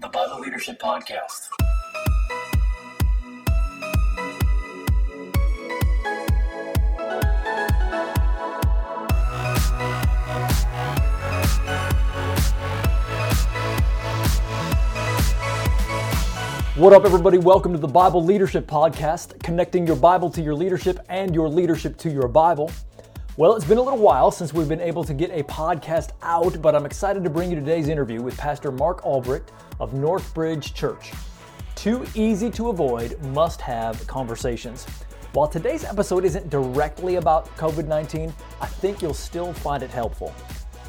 the Bible Leadership Podcast. What up, everybody? Welcome to the Bible Leadership Podcast, connecting your Bible to your leadership and your leadership to your Bible. Well, it's been a little while since we've been able to get a podcast out, but I'm excited to bring you today's interview with Pastor Mark Albrecht of Northbridge Church. Two easy to avoid, must have conversations. While today's episode isn't directly about COVID 19, I think you'll still find it helpful.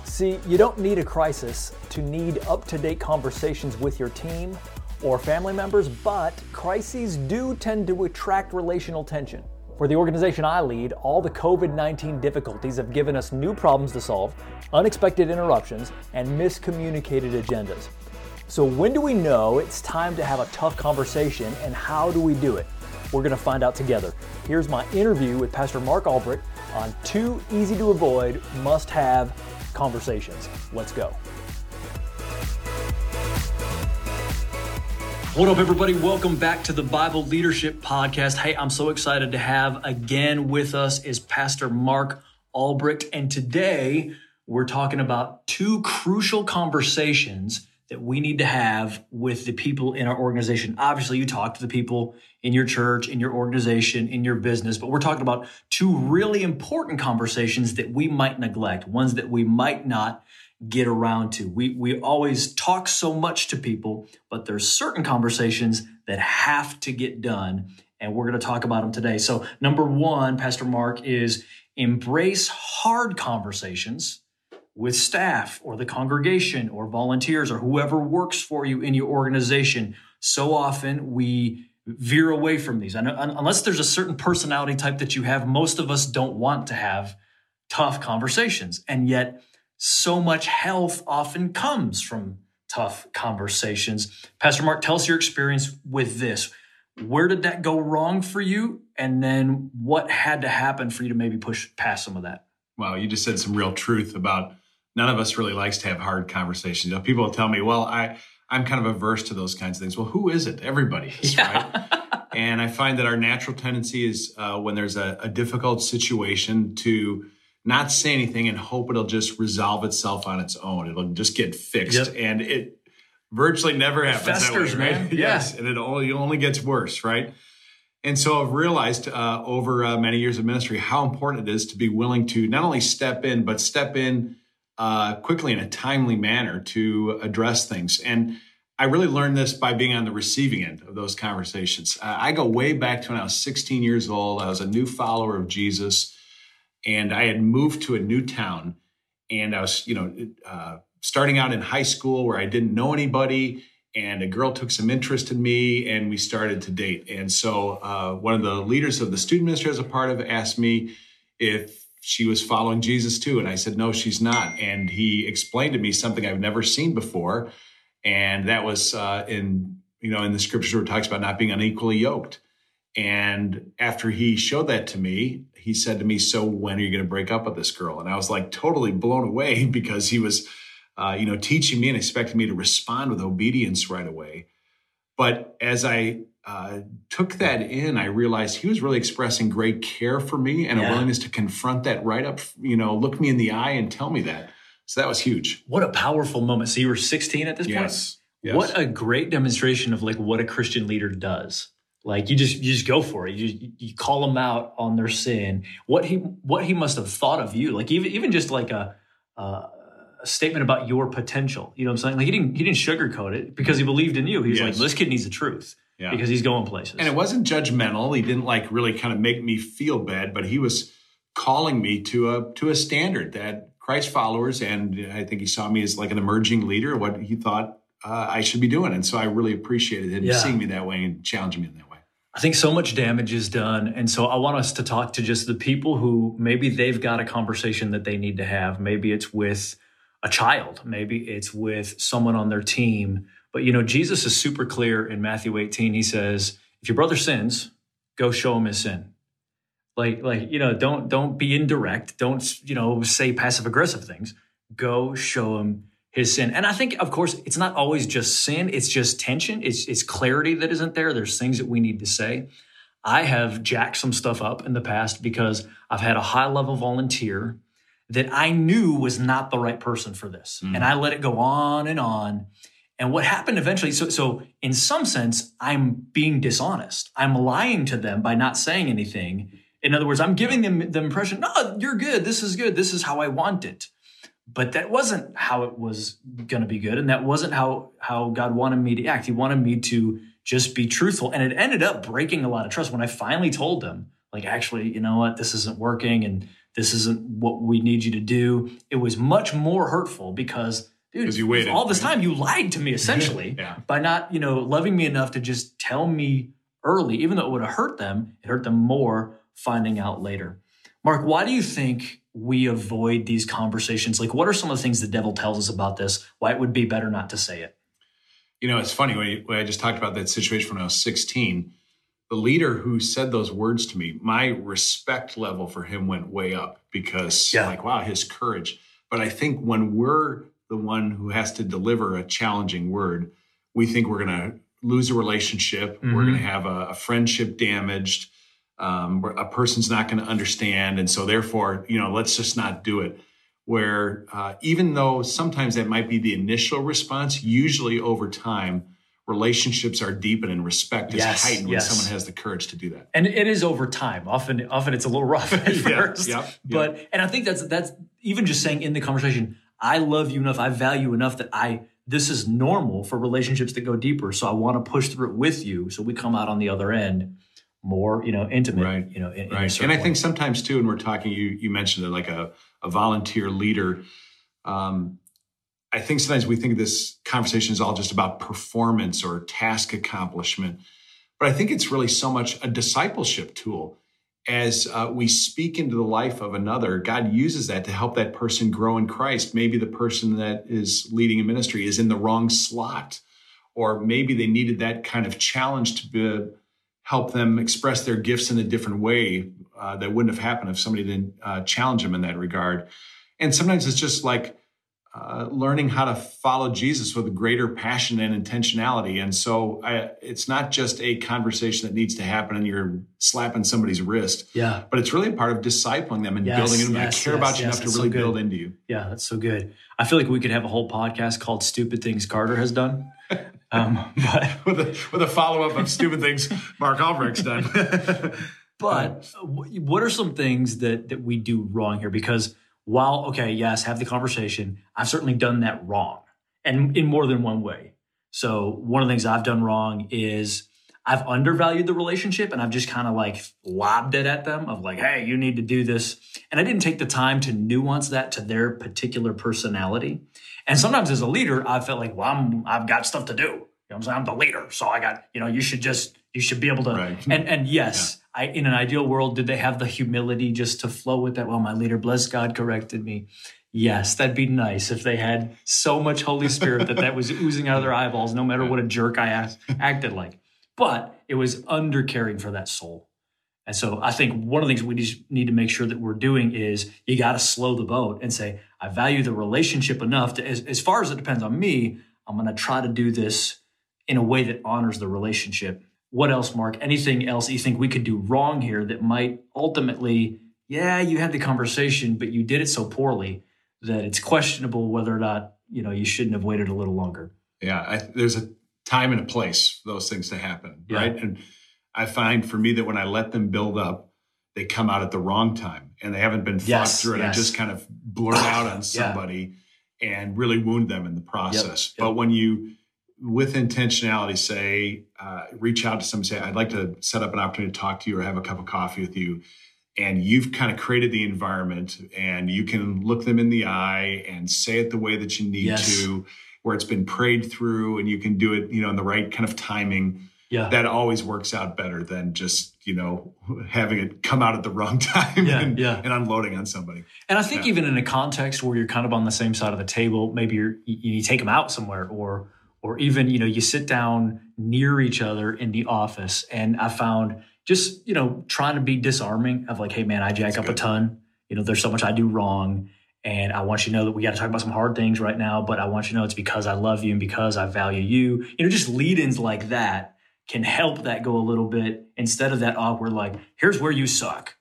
See, you don't need a crisis to need up to date conversations with your team or family members, but crises do tend to attract relational tension. For the organization I lead, all the COVID 19 difficulties have given us new problems to solve, unexpected interruptions, and miscommunicated agendas. So, when do we know it's time to have a tough conversation and how do we do it? We're going to find out together. Here's my interview with Pastor Mark Albrecht on two easy to avoid, must have conversations. Let's go. What up, everybody? Welcome back to the Bible Leadership Podcast. Hey, I'm so excited to have again with us is Pastor Mark Albrecht. And today we're talking about two crucial conversations that we need to have with the people in our organization. Obviously, you talk to the people in your church, in your organization, in your business, but we're talking about two really important conversations that we might neglect, ones that we might not get around to. We we always talk so much to people, but there's certain conversations that have to get done, and we're going to talk about them today. So, number 1, Pastor Mark is embrace hard conversations with staff or the congregation or volunteers or whoever works for you in your organization. So often we veer away from these. And unless there's a certain personality type that you have, most of us don't want to have tough conversations. And yet so much health often comes from tough conversations. Pastor Mark, tell us your experience with this. Where did that go wrong for you? And then what had to happen for you to maybe push past some of that? Wow, you just said some real truth about none of us really likes to have hard conversations. You know, people tell me, well, I, I'm kind of averse to those kinds of things. Well, who is it? Everybody is, yeah. right? and I find that our natural tendency is uh, when there's a, a difficult situation to not say anything and hope it'll just resolve itself on its own. It'll just get fixed. Yep. And it virtually never happens. Festers, that way, right? Yeah. Yes. And it only, it only gets worse, right? And so I've realized uh, over uh, many years of ministry how important it is to be willing to not only step in, but step in uh, quickly in a timely manner to address things. And I really learned this by being on the receiving end of those conversations. Uh, I go way back to when I was 16 years old. I was a new follower of Jesus and I had moved to a new town, and I was, you know, uh, starting out in high school where I didn't know anybody, and a girl took some interest in me, and we started to date. And so, uh, one of the leaders of the student ministry as a part of asked me if she was following Jesus too, and I said no, she's not. And he explained to me something I've never seen before, and that was uh, in you know in the scripture where it talks about not being unequally yoked. And after he showed that to me, he said to me, So when are you going to break up with this girl? And I was like totally blown away because he was, uh, you know, teaching me and expecting me to respond with obedience right away. But as I uh, took that in, I realized he was really expressing great care for me and yeah. a willingness to confront that right up, you know, look me in the eye and tell me that. So that was huge. What a powerful moment. So you were 16 at this yes. point? Yes. What a great demonstration of like what a Christian leader does. Like you just you just go for it. You you call them out on their sin. What he what he must have thought of you. Like even even just like a a statement about your potential. You know what I'm saying? Like he didn't he didn't sugarcoat it because he believed in you. He was yes. like, this kid needs the truth. Yeah. Because he's going places. And it wasn't judgmental. He didn't like really kind of make me feel bad, but he was calling me to a to a standard that Christ followers and I think he saw me as like an emerging leader, what he thought uh, I should be doing. And so I really appreciated him yeah. seeing me that way and challenging me in that way. I think so much damage is done. And so I want us to talk to just the people who maybe they've got a conversation that they need to have. Maybe it's with a child, maybe it's with someone on their team. But you know, Jesus is super clear in Matthew 18. He says, if your brother sins, go show him his sin. Like, like, you know, don't don't be indirect. Don't, you know, say passive aggressive things. Go show him his sin. And I think, of course, it's not always just sin, it's just tension, it's, it's clarity that isn't there. There's things that we need to say. I have jacked some stuff up in the past because I've had a high level volunteer that I knew was not the right person for this. Mm. And I let it go on and on. And what happened eventually, so, so in some sense, I'm being dishonest. I'm lying to them by not saying anything. In other words, I'm giving them the impression, no, you're good. This is good. This is how I want it. But that wasn't how it was going to be good. And that wasn't how, how God wanted me to act. He wanted me to just be truthful. And it ended up breaking a lot of trust when I finally told them, like, actually, you know what? This isn't working. And this isn't what we need you to do. It was much more hurtful because dude, you waited, all this time you lied to me essentially Yeah. by not, you know, loving me enough to just tell me early, even though it would have hurt them, it hurt them more finding out later. Mark, why do you think we avoid these conversations? Like, what are some of the things the devil tells us about this? Why it would be better not to say it? You know, it's funny when, you, when I just talked about that situation when I was 16. The leader who said those words to me, my respect level for him went way up because, Yeah. like, wow, his courage. But I think when we're the one who has to deliver a challenging word, we think we're going to lose a relationship. We're Mhm. going to have a, a friendship damaged. Um, where a person's not going to understand, and so therefore, you know, let's just not do it. Where uh, even though sometimes that might be the initial response, usually over time, relationships are deepened and respect is Yes, heightened yes. when someone has the courage to do that. And it is over time. Often, often it's a little rough at Yeah, first. yep, But and I think that's that's even just saying in the conversation, I love you enough, I value enough that I this is normal for relationships that go deeper. So I want to push through it with you. So we come out on the other end more, you know, intimate. Right. You know, in, in right certain and i way. think sometimes too and we're talking you you mentioned it like a, a volunteer leader um, i think sometimes we think this conversation is all just about performance or task accomplishment but i think it's really so much a discipleship tool as uh, we speak into the life of another god uses that to help that person grow in christ maybe the person that is leading a ministry is in the wrong slot or maybe they needed that kind of challenge to be, help them express their gifts in a different way uh, that wouldn't have happened if somebody didn't uh, challenge them in that regard. And sometimes it's just like uh, learning how to follow Jesus with a greater passion and intentionality. And so I, it's not just a conversation that needs to happen and you're slapping somebody's wrist, yeah. but it's really a part of discipling them and Yes, building them. yes, I care yes, about you enough to that's so really build into you. Yeah, that's so good. I feel like we could have a whole podcast called "Stupid Things Carter Has Done." Um, but With a, with a follow up of stupid things Mark Albrecht's done. But what are some things that that we do wrong here? Because while okay, yes, have the conversation, I've certainly done that wrong, and in more than one way. So one of the things I've done wrong is I've undervalued the relationship, and I've just kind of like lobbed it at them of like, hey, you need to do this, and I didn't take the time to nuance that to their particular personality. And sometimes as a leader, I felt like, well, I'm, I've got stuff to do. You know I'm saying? I'm the leader. So I got, you know, you should just, you should be able to. Right. And, and yes, I, in an ideal world, did they have the humility just to flow with that? Well, my leader, bless God, corrected me. Yes, that'd be nice if they had so much Holy Spirit that that was oozing out of their eyeballs, no matter what a jerk I asked, acted like. But it was under caring for that soul. And so I think one of the things we just need to make sure that we're doing is you got to slow the boat and say, I value the relationship enough to, as, as far as it depends on me, I'm going to try to do this in a way that honors the relationship. What else, Mark? Anything else you think we could do wrong here that might ultimately, yeah, you had the conversation, but you did it so poorly that it's questionable whether or not, you know, you shouldn't have waited a little longer. Yeah, I, there's a time and a place for those things to happen, Yeah. right? And I find for me that when I let them build up, they come out at the wrong time and they haven't been thought Yes, through, and I just kind of blurt out on somebody and really wound them in the process. yep. But when you, with intentionality, say, uh, reach out to someone, say, "I'd like to set up an opportunity to talk to you or have a cup of coffee with you." and you've kind of created the environment and you can look them in the eye and say it the way that you need Yes. to where it's been prayed through and you can do it you know in the right kind of timing Yeah. that always works out better than just you know having it come out at the wrong time Yeah, and, yeah. and unloading on somebody And I think even in a context where you're kind of on the same side of the table, maybe you're, you, you take them out somewhere, or or even you know you sit down near each other in the office. And I found just you know trying to be disarming of like, hey man, I jack That's up a ton. You know, there's so much I do wrong, And I want you to know that we got to talk about some hard things right now, but I want you to know it's because I love you and because I value you. You know, just lead ins like that can help that go a little bit instead of that awkward, like, here's where you suck.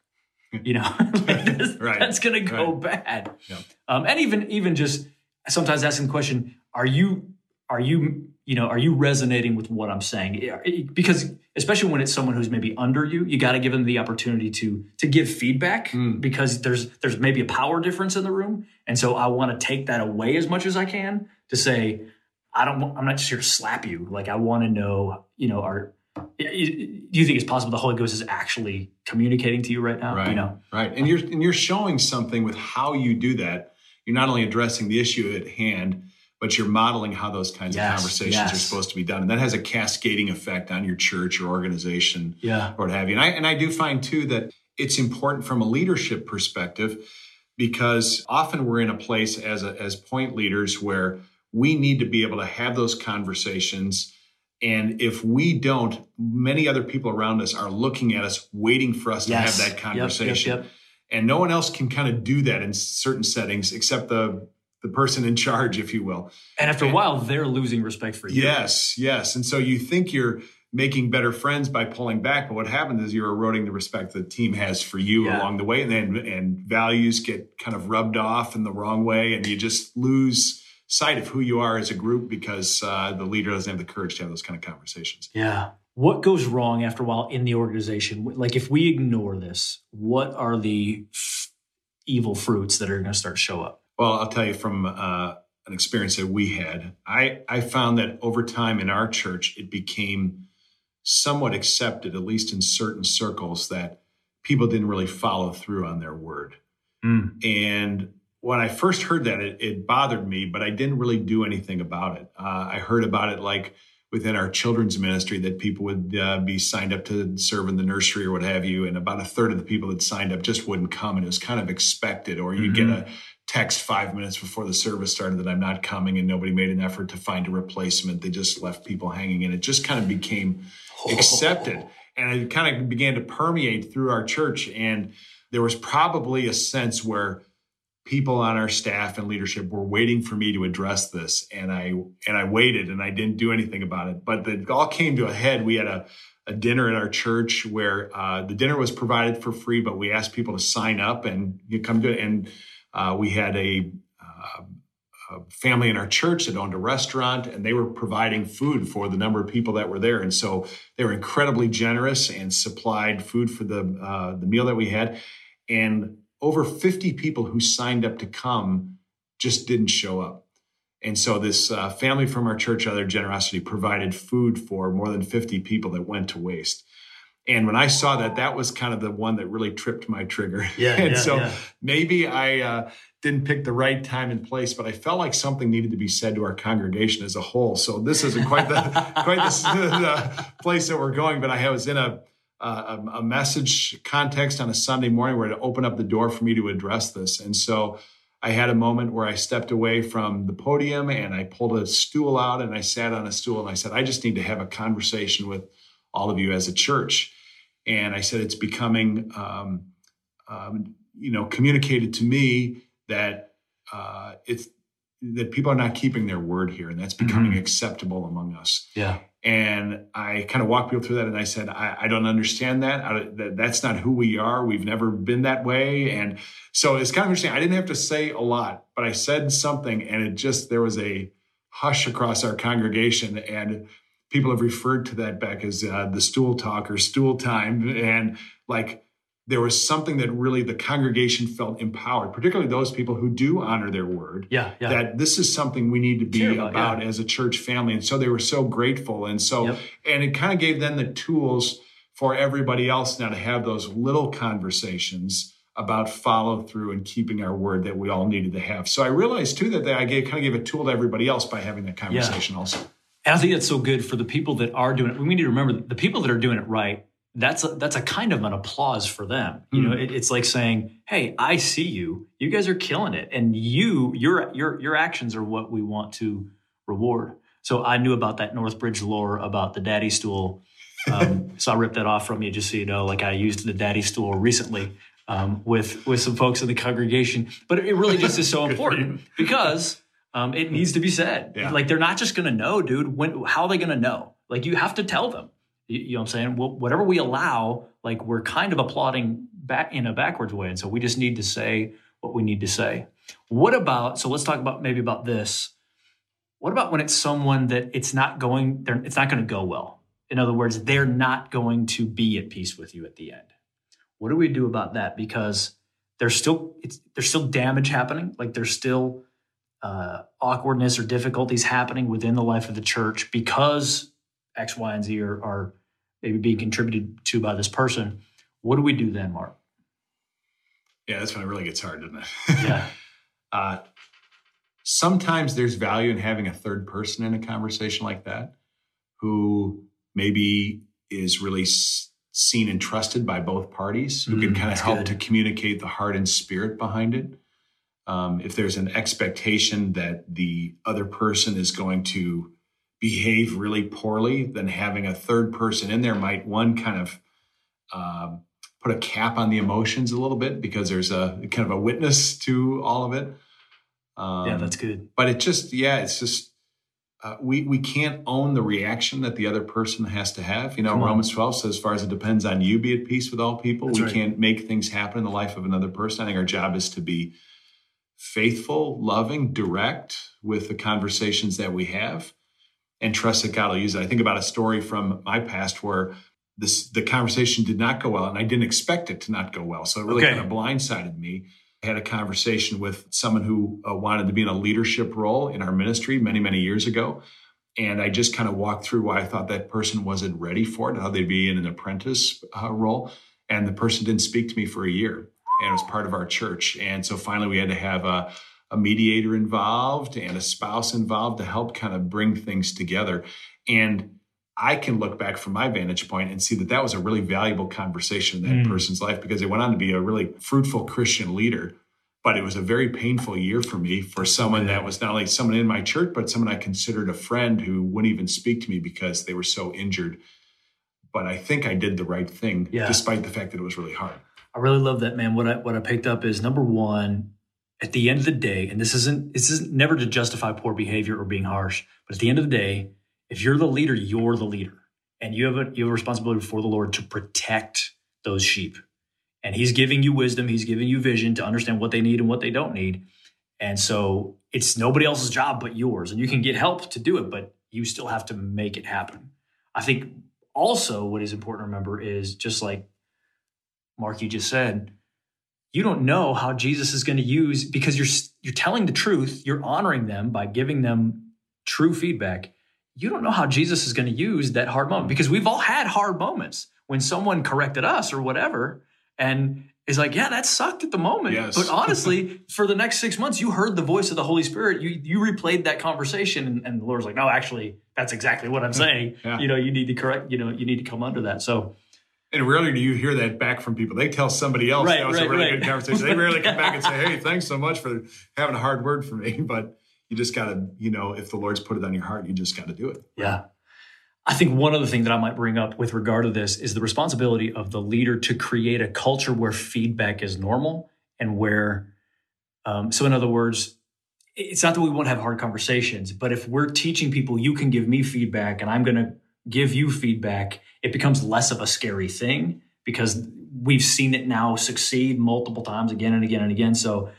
You know, like that's, Right. that's going to go Right. bad. Yeah. Um, and even, even just sometimes asking the question, are you, are you, you know, are you resonating with what I'm saying? Because especially when it's someone who's maybe under you, you got to give them the opportunity to to give feedback Mm. because there's there's maybe a power difference in the room, and so I want to take that away as much as I can to say, I don't, want- I'm not just here to slap you. Like I want to know, you know, are do you think it's possible the Holy Ghost is actually communicating to you right now? Right. You know, Right. And you're and you're showing something with how you do that. You're not only addressing the issue at hand, but you're modeling how those kinds Yes, of conversations yes. are supposed to be done. And that has a cascading effect on your church or organization yeah, or what have you. And I and I do find too that it's important from a leadership perspective because often we're in a place as a, as point leaders where we need to be able to have those conversations and if we don't many other people around us are looking at us waiting for us yes, to have that Yep, conversation Yep, yep. and no one else can kind of do that in certain settings except the the person in charge if you will And after a while, they're losing respect for you. Yes, yes. And so you think you're making better friends by pulling back, but what happens is you're eroding the respect the team has for you Yeah. along the way, and then and values get kind of rubbed off in the wrong way, and you just lose sight of who you are as a group because uh, the leader doesn't have the courage to have those kind of conversations. Yeah. What goes wrong after a while in the organization? Like if we ignore this, what are the f- evil fruits that are going to start show up? Well, I'll tell you from uh, an experience that we had, I, I found that over time in our church, it became somewhat accepted, at least in certain circles, that people didn't really follow through on their word. And when I first heard that, it, it bothered me, but I didn't really do anything about it. Uh, I heard about it like within our children's ministry that people would uh, be signed up to serve in the nursery or what have you. And about a third of the people that signed up just wouldn't come. And it was kind of expected, or you'd get a text five minutes before the service started that I'm not coming, and nobody made an effort to find a replacement. They just left people hanging. And it just kind of became accepted. And it kind of began to permeate through our church. And there was probably a sense where people on our staff and leadership were waiting for me to address this and i and i waited and i didn't do anything about it but it all came to a head we had a, a dinner at our church where uh, the dinner was provided for free but we asked people to sign up and you come to it and uh, we had a, uh, a family in our church that owned a restaurant and they were providing food for the number of people that were there and so they were incredibly generous and supplied food for the uh, the meal that we had and over 50 people who signed up to come just didn't show up. And so this uh, family from our church, their generosity, provided food for more than 50 people that went to waste. And when I saw that, that was kind of the one that really tripped my trigger. Yeah, and yeah, so yeah. maybe I uh, didn't pick the right time and place, but I felt like something needed to be said to our congregation as a whole. So this isn't quite the quite the, the place that we're going, but I was in a a, a message context on a Sunday morning where it opened up the door for me to address this. And so I had a moment where I stepped away from the podium and I pulled a stool out and I sat on a stool and I said, I just need to have a conversation with all of you as a church. And I said, it's becoming, um, um, you know, communicated to me that uh, it's that people are not keeping their word here, and that's becoming Mhm. acceptable among us. Yeah. And I kind of walked people through that, and I said, I, I don't understand that. I, that. That's not who we are. We've never been that way. And so it's kind of interesting. I didn't have to say a lot, but I said something, and it just there was a hush across our congregation, and people have referred to that back as uh, the stool talk or stool time, and like there was something that really the congregation felt empowered, particularly those people who do honor their word Yeah. Yeah. that this is something we need to be about, about, as a church family. And so they were so grateful. And so, Yep. and it kind of gave them the tools for everybody else now to have those little conversations about follow through and keeping our word that we all needed to have. So I realized too that I gave, kind of gave a tool to everybody else by having that conversation also. And I think that's so good for the people that are doing it. We need to remember the people that are doing it right. That's a, that's a kind of an applause for them. You know, it, it's like saying, "Hey, I see you. You guys are killing it, and you your your your actions are what we want to reward." So I knew about that Northbridge lore about the daddy stool. Um, so I ripped that off from you just so you know. Like I used the daddy stool recently. um, with with some folks in the congregation. But it really just is so important because um, it needs to be said. Yeah. Like they're not just going to know, dude. When how are they going to know? Like you have to tell them. You, you know what I'm saying? Well, whatever we allow, like we're kind of applauding back in a backwards way, and so we just need to say what we need to say. What about? So let's talk about maybe about this. What about when it's someone that it's not going? They're, it's not going to go well. In other words, they're not going to be at peace with you at the end. What do we do about that? Because there's still it's there's still damage happening. Like there's still uh, awkwardness or difficulties happening within the life of the church because X, Y, and Z are, are maybe being contributed to by this person. What do we do then, Mark? Yeah, that's when it really gets hard, doesn't it? Yeah. uh, sometimes there's value in having a third person in a conversation like that who maybe is really seen and trusted by both parties, who can Mm, kind of help good. to communicate the heart and spirit behind it. Um, if there's an expectation that the other person is going to behave really poorly, then having a third person in there might one kind of um, put a cap on the emotions a little bit because there's a kind of a witness to all of it. Um, yeah, that's good. but it just yeah it's just uh, we we can't own the reaction that the other person has to have you know romans 12 says as far as it depends on you be at peace with all people That's we right. can't make things happen in the life of another person i think our job is to be faithful loving direct with the conversations that we have and trust that god will use it i think about a story from my past where this the conversation did not go well and i didn't expect it to not go well so it really Okay. kind of blindsided me I had a conversation with someone who uh, wanted to be in a leadership role in our ministry many, many years ago. And I just kind of walked through why I thought that person wasn't ready for it, how they'd be in an apprentice uh, role. And the person didn't speak to me for a year. And it was part of our church. And so finally, we had to have a, a mediator involved and a spouse involved to help kind of bring things together. And I can look back from my vantage point and see that that was a really valuable conversation in that Mm. person's life because they went on to be a really fruitful Christian leader. But it was a very painful year for me for someone that was not only someone in my church, but someone I considered a friend who wouldn't even speak to me because they were so injured. But I think I did the right thing, Yeah. despite the fact that it was really hard. I really love that, man. What I what I picked up is number one, at the end of the day, and this isn't this isn't never to justify poor behavior or being harsh, but at the end of the day, if you're the leader, you're the leader, and you have a you have a responsibility before the Lord to protect those sheep. And He's giving you wisdom, He's giving you vision to understand what they need and what they don't need. And so it's nobody else's job but yours, and you can get help to do it, but you still have to make it happen. I think also what is important to remember is just like Mark, you just said, you don't know how Jesus is going to use because you're you're telling the truth, you're honoring them by giving them true feedback. You don't know how Jesus is going to use that hard moment because we've all had hard moments when someone corrected us or whatever and is like, yeah, that sucked at the moment. Yes. But honestly, for the next six months, you heard the voice of the Holy Spirit. You you replayed that conversation, and, and the Lord's like, no, actually, that's exactly what I'm saying. Yeah. You know, you need to correct. You know, you need to come under that. So And rarely do you hear that back from people. They tell somebody else Right, that was right, a really right. good conversation. They rarely come back and say, "Hey, thanks so much for having a hard word for me." But you just got to, you know, if the Lord's put it on your heart, you just got to do it. Yeah. I think one other thing that I might bring up with regard to this is the responsibility of the leader to create a culture where feedback is normal and where, um, so in other words, it's not that we won't have hard conversations, but if we're teaching people, you can give me feedback and I'm going to give you feedback, it becomes less of a scary thing because we've seen it now succeed multiple times again and again and again. So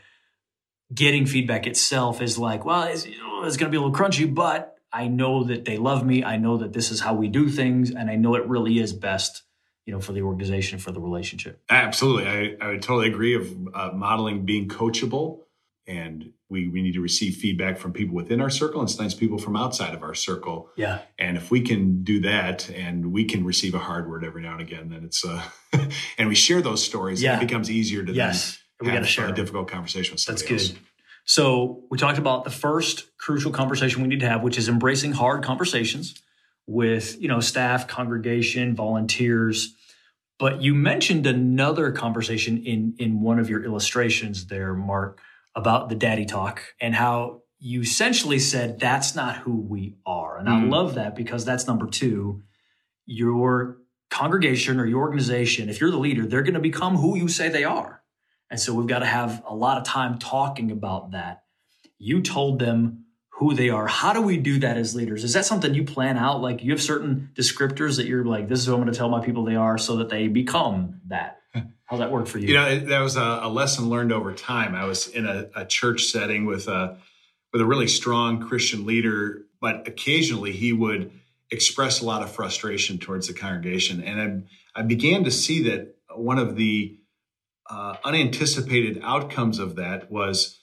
getting feedback itself is like, well, it's, it's going to be a little crunchy, but I know that they love me. I know that this is how we do things, and I know it really is best, you know, for the organization, for the relationship. Absolutely, I, I would totally agree. Of uh, modeling being coachable, and we we need to receive feedback from people within our circle, and sometimes people from outside of our circle. Yeah, And if we can do that, and we can receive a hard word every now and again, then it's uh, and we share those stories. Yeah. and it becomes easier to yes, then we gotta share. a difficult conversation with That's good. else. So we talked about the first crucial conversation we need to have, which is embracing hard conversations with you know staff, congregation, volunteers. But you mentioned another conversation in in one of your illustrations there, Mark, about the daddy talk and how you essentially said that's not who we are. And I Mm. love that because that's number two. You're congregation or your organization, if you're the leader, they're going to become who you say they are. And so we've got to have a lot of time talking about that. You told them who they are. How do we do that as leaders? Is that something you plan out? Like you have certain descriptors that you're like, this is what I'm going to tell my people they are so that they become that. How's that work for you? You know, that was a, a lesson learned over time. I was in a, a, church setting with a with a really strong Christian leader, but occasionally he would express a lot of frustration towards the congregation, and I, I began to see that one of the uh, unanticipated outcomes of that was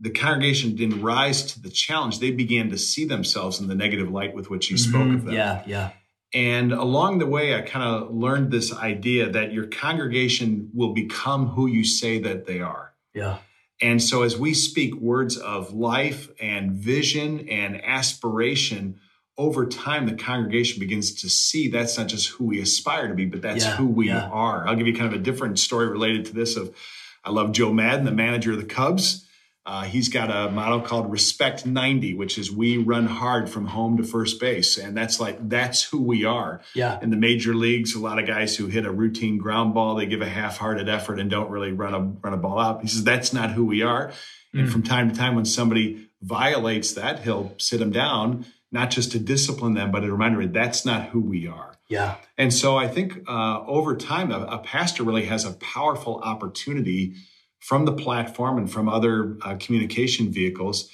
the congregation didn't rise to the challenge. They began to see themselves in the negative light with which he mm-hmm. spoke of them. Yeah, yeah. And along the way, I kind of learned this idea that your congregation will become who you say that they are. Yeah. And so as we speak words of life and vision and aspiration, over time, the congregation begins to see that's not just who we aspire to be, but that's yeah, who we yeah. are. I'll give you kind of a different story related to this of I love Joe Maddon, the manager of the Cubs. Uh, he's got a motto called respect 90 which is we run hard from home to first base. And that's like that's who we are. Yeah. In the major leagues a lot of guys who hit a routine ground ball they give a half-hearted effort and don't really run a run a ball out. He says that's not who we are. Mm. and from time to time when somebody violates that he'll sit them down not just to discipline them but a reminder that's not who we are. Yeah. And so i think uh, over time a, a pastor really has a powerful opportunity from the platform and from other uh, communication vehicles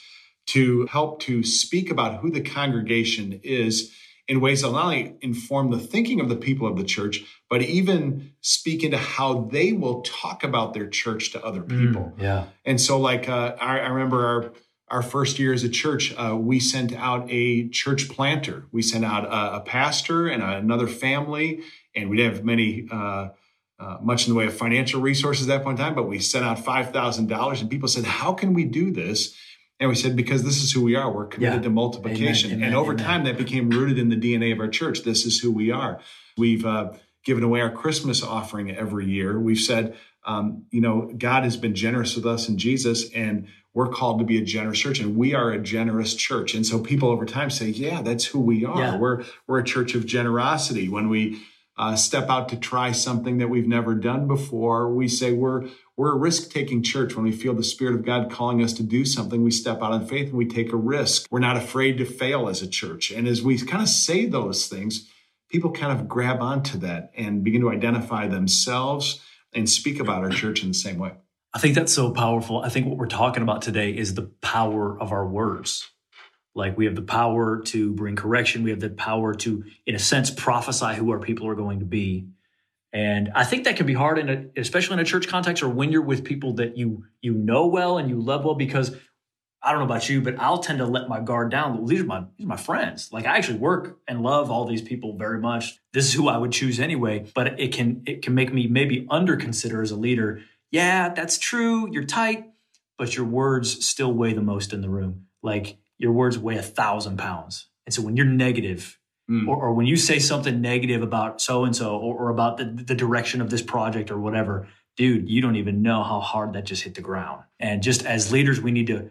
to help to speak about who the congregation is in ways that not only inform the thinking of the people of the church, but even speak into how they will talk about their church to other mm, people. Mm, yeah. And so, like, uh, I, I, remember our our first year as a church, uh, we sent out a church planter. We sent out a, a pastor and another family, and we didn't have many. Uh, uh, much in the way of financial resources at that point in time, but we sent out $5,000 and people said, How can we do this? And we said, Because this is who we are. We're committed yeah. to multiplication. Amen, amen, and over amen. time, that became rooted in the DNA of our church. This is who we are. We've uh, given away our Christmas offering every year. We've said, um, you know, God has been generous with us in Jesus, and we're called to be a generous church, and we are a generous church. And so people over time say, "Yeah, that's who we are. Yeah. We're we're a church of generosity." When we uh, step out to try something that we've never done before. We say we're we're a risk taking church. When we feel the Spirit of God calling us to do something, we step out in faith and we take a risk. We're not afraid to fail as a church. And as we kind of say those things, people kind of grab onto that and begin to identify themselves and speak about our church in the same way. I think that's so powerful. I think what we're talking about today is the power of our words. Like we have the power to bring correction. We have the power to, in a sense, prophesy who our people are going to be. And I think that can be hard in a, especially in a church context or when you're with people that you you know well and you love well because I don't know about you, but I'll tend to let my guard down. These are my these are my friends. Like I actually work and love all these people very much. This is who I would choose anyway. But it can it can make me maybe under consider as a leader. Yeah, that's true. You're tight, but your words still weigh the most in the room. Like your words weigh a thousand pounds. And so when you're negative, mm. or, or, when you say something negative about so and so, or about the, the direction of this project or whatever, dude, you don't even know how hard that just hit the ground. And just as leaders, we need to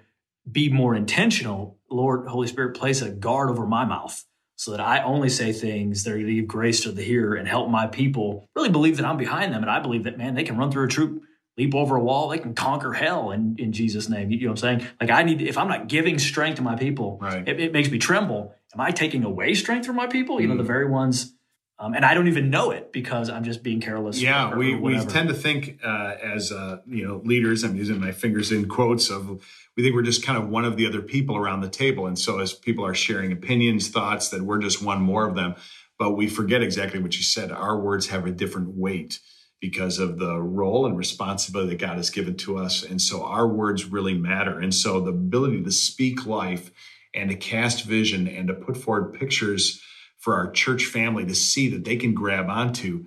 be more intentional. Lord, Holy Spirit, place a guard over my mouth so that I only say things that are going to give grace to the hearer and help my people really believe that I'm behind them. And I believe that, man, they can run through a troop leap over a wall, they can conquer hell in, in Jesus' name. You know what I'm saying? Like I need, if I'm not giving strength to my people, right. it, it, makes me tremble. Am I taking away strength from my people? You mm. know, the mm. very ones, um, and I don't even know it because I'm just being careless. Yeah, or, we, we tend to think uh, as uh, you know leaders. I'm using my fingers in quotes of. We think we're just kind of one of the other people around the table, and so as people are sharing opinions, thoughts, that we're just one more of them. But we forget exactly what you said. Our words have a different weight because of the role and responsibility that God has given to us. And so our words really matter. And so the ability to speak life and to cast vision and to put forward pictures for our church family to see that they can grab onto,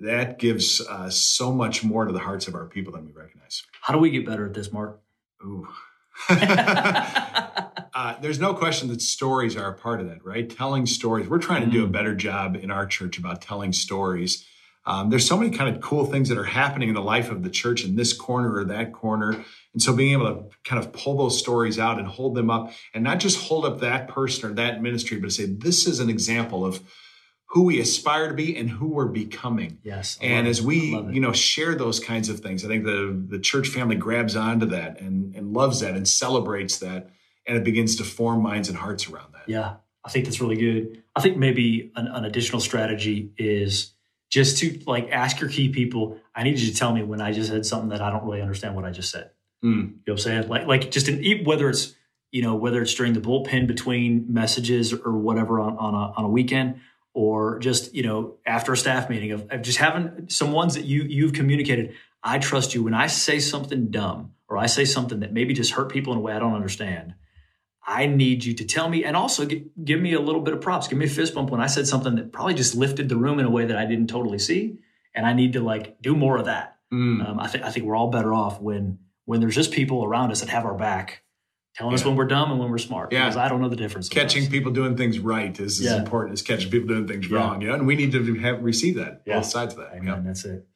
that gives uh, so much more to the hearts of our people than we recognize. How do we get better at this, Mark? Ooh. uh, there's no question that stories are a part of that, right? Telling stories. We're trying to do a mm. better job in our church about telling stories um, there's so many kind of cool things that are happening in the life of the church in this corner or that corner. And so being able to kind of pull those stories out and hold them up and not just hold up that person or that ministry, but say, this is an example of who we aspire to be and who we're becoming. Yes. And as we, I love it. you know, share those kinds of things, I think the the church family grabs onto that and and loves that and celebrates that, and it begins to form minds and hearts around that. Yeah, I think that's really good. I think maybe an, an additional strategy is just to like ask your key people. I need you to tell me when I just said something that I don't really understand what I just said. Mm. You know what I'm saying? Like, like just in, whether it's you know whether it's during the bullpen between messages or whatever on on a, on a weekend, or just you know after a staff meeting of, of just having some ones that you you've communicated. I trust you when I say something dumb or I say something that maybe just hurt people in a way I don't understand. I need you to tell me and also gi- give me a little bit of props. Give me a fist bump when I said something that probably just lifted the room in a way that I didn't totally see. And I need to like do more of that. Mm. Um, I think I think we're all better off when when there's just people around us that have our back, telling us when we're dumb and when we're smart. Yeah. Because I don't know the difference. Catching people doing things right is as Yeah. important as catching people doing things Yeah. wrong. You know, and we need to have receive that Yeah. both sides of that. Amen. Yeah. That's it.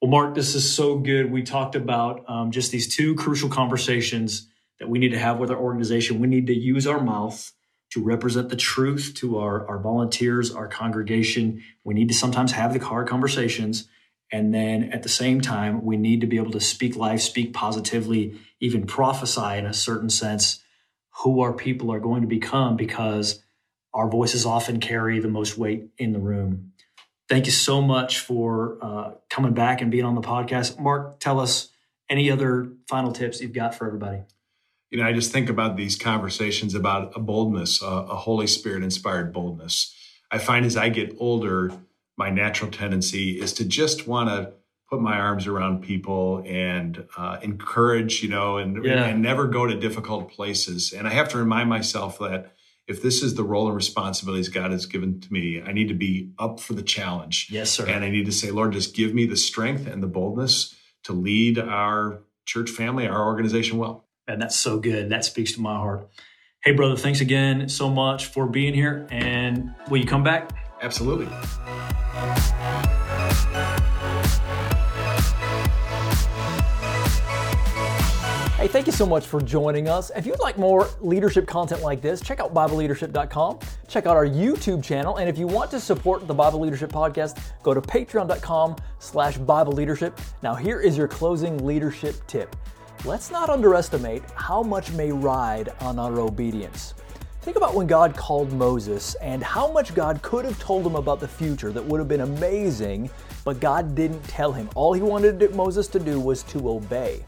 Well, Mark, this is so good. We talked about um, just these two crucial conversations that we need to have with our organization. We need to use our mouth to represent the truth to our, our volunteers, our congregation. We need to sometimes have the hard conversations. And then at the same time, we need to be able to speak life, speak positively, even prophesy in a certain sense who our people are going to become because our voices often carry the most weight in the room thank you so much for uh, coming back and being on the podcast. Mark, tell us any other final tips you've got for everybody. You know, I just think about these conversations about a boldness, a, a Holy Spirit inspired boldness. I find as I get older, my natural tendency is to just want to put my arms around people and uh, encourage, you know, and, Yeah. and never go to difficult places. And I have to remind myself that if this is the role and responsibilities God has given to me, I need to be up for the challenge. Yes, sir. And I need to say, Lord, just give me the strength and the boldness to lead our church family, our organization well. And that's so good. That speaks to my heart. Hey, brother, thanks again so much for being here. And will you come back? Absolutely. Hey, thank you so much for joining us. If you'd like more leadership content like this, check out BibleLeadership.com. Check out our YouTube channel. And if you want to support the Bible Leadership Podcast, go to patreon.com slash Bible Leadership. Now, here is your closing leadership tip. Let's not underestimate how much may ride on our obedience. Think about when God called Moses and how much God could have told him about the future that would have been amazing, but God didn't tell him. All he wanted Moses to do was to obey.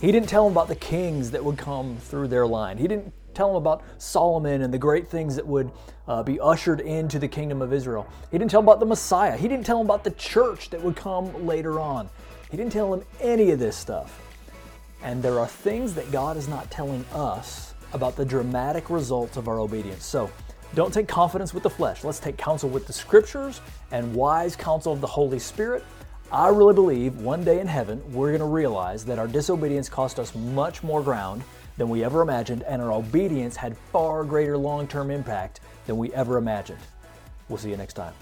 He didn't tell him about the kings that would come through their line. He didn't tell him about Solomon and the great things that would uh, be ushered into the kingdom of Israel. He didn't tell him about the Messiah. He didn't tell him about the church that would come later on. He didn't tell him any of this stuff. And there are things that God is not telling us about the dramatic results of our obedience. So don't take confidence with the flesh. Let's take counsel with the scriptures and wise counsel of the Holy Spirit. I really believe one day in heaven, we're going to realize that our disobedience cost us much more ground than we ever imagined, and our obedience had far greater long term impact than we ever imagined. We'll see you next time.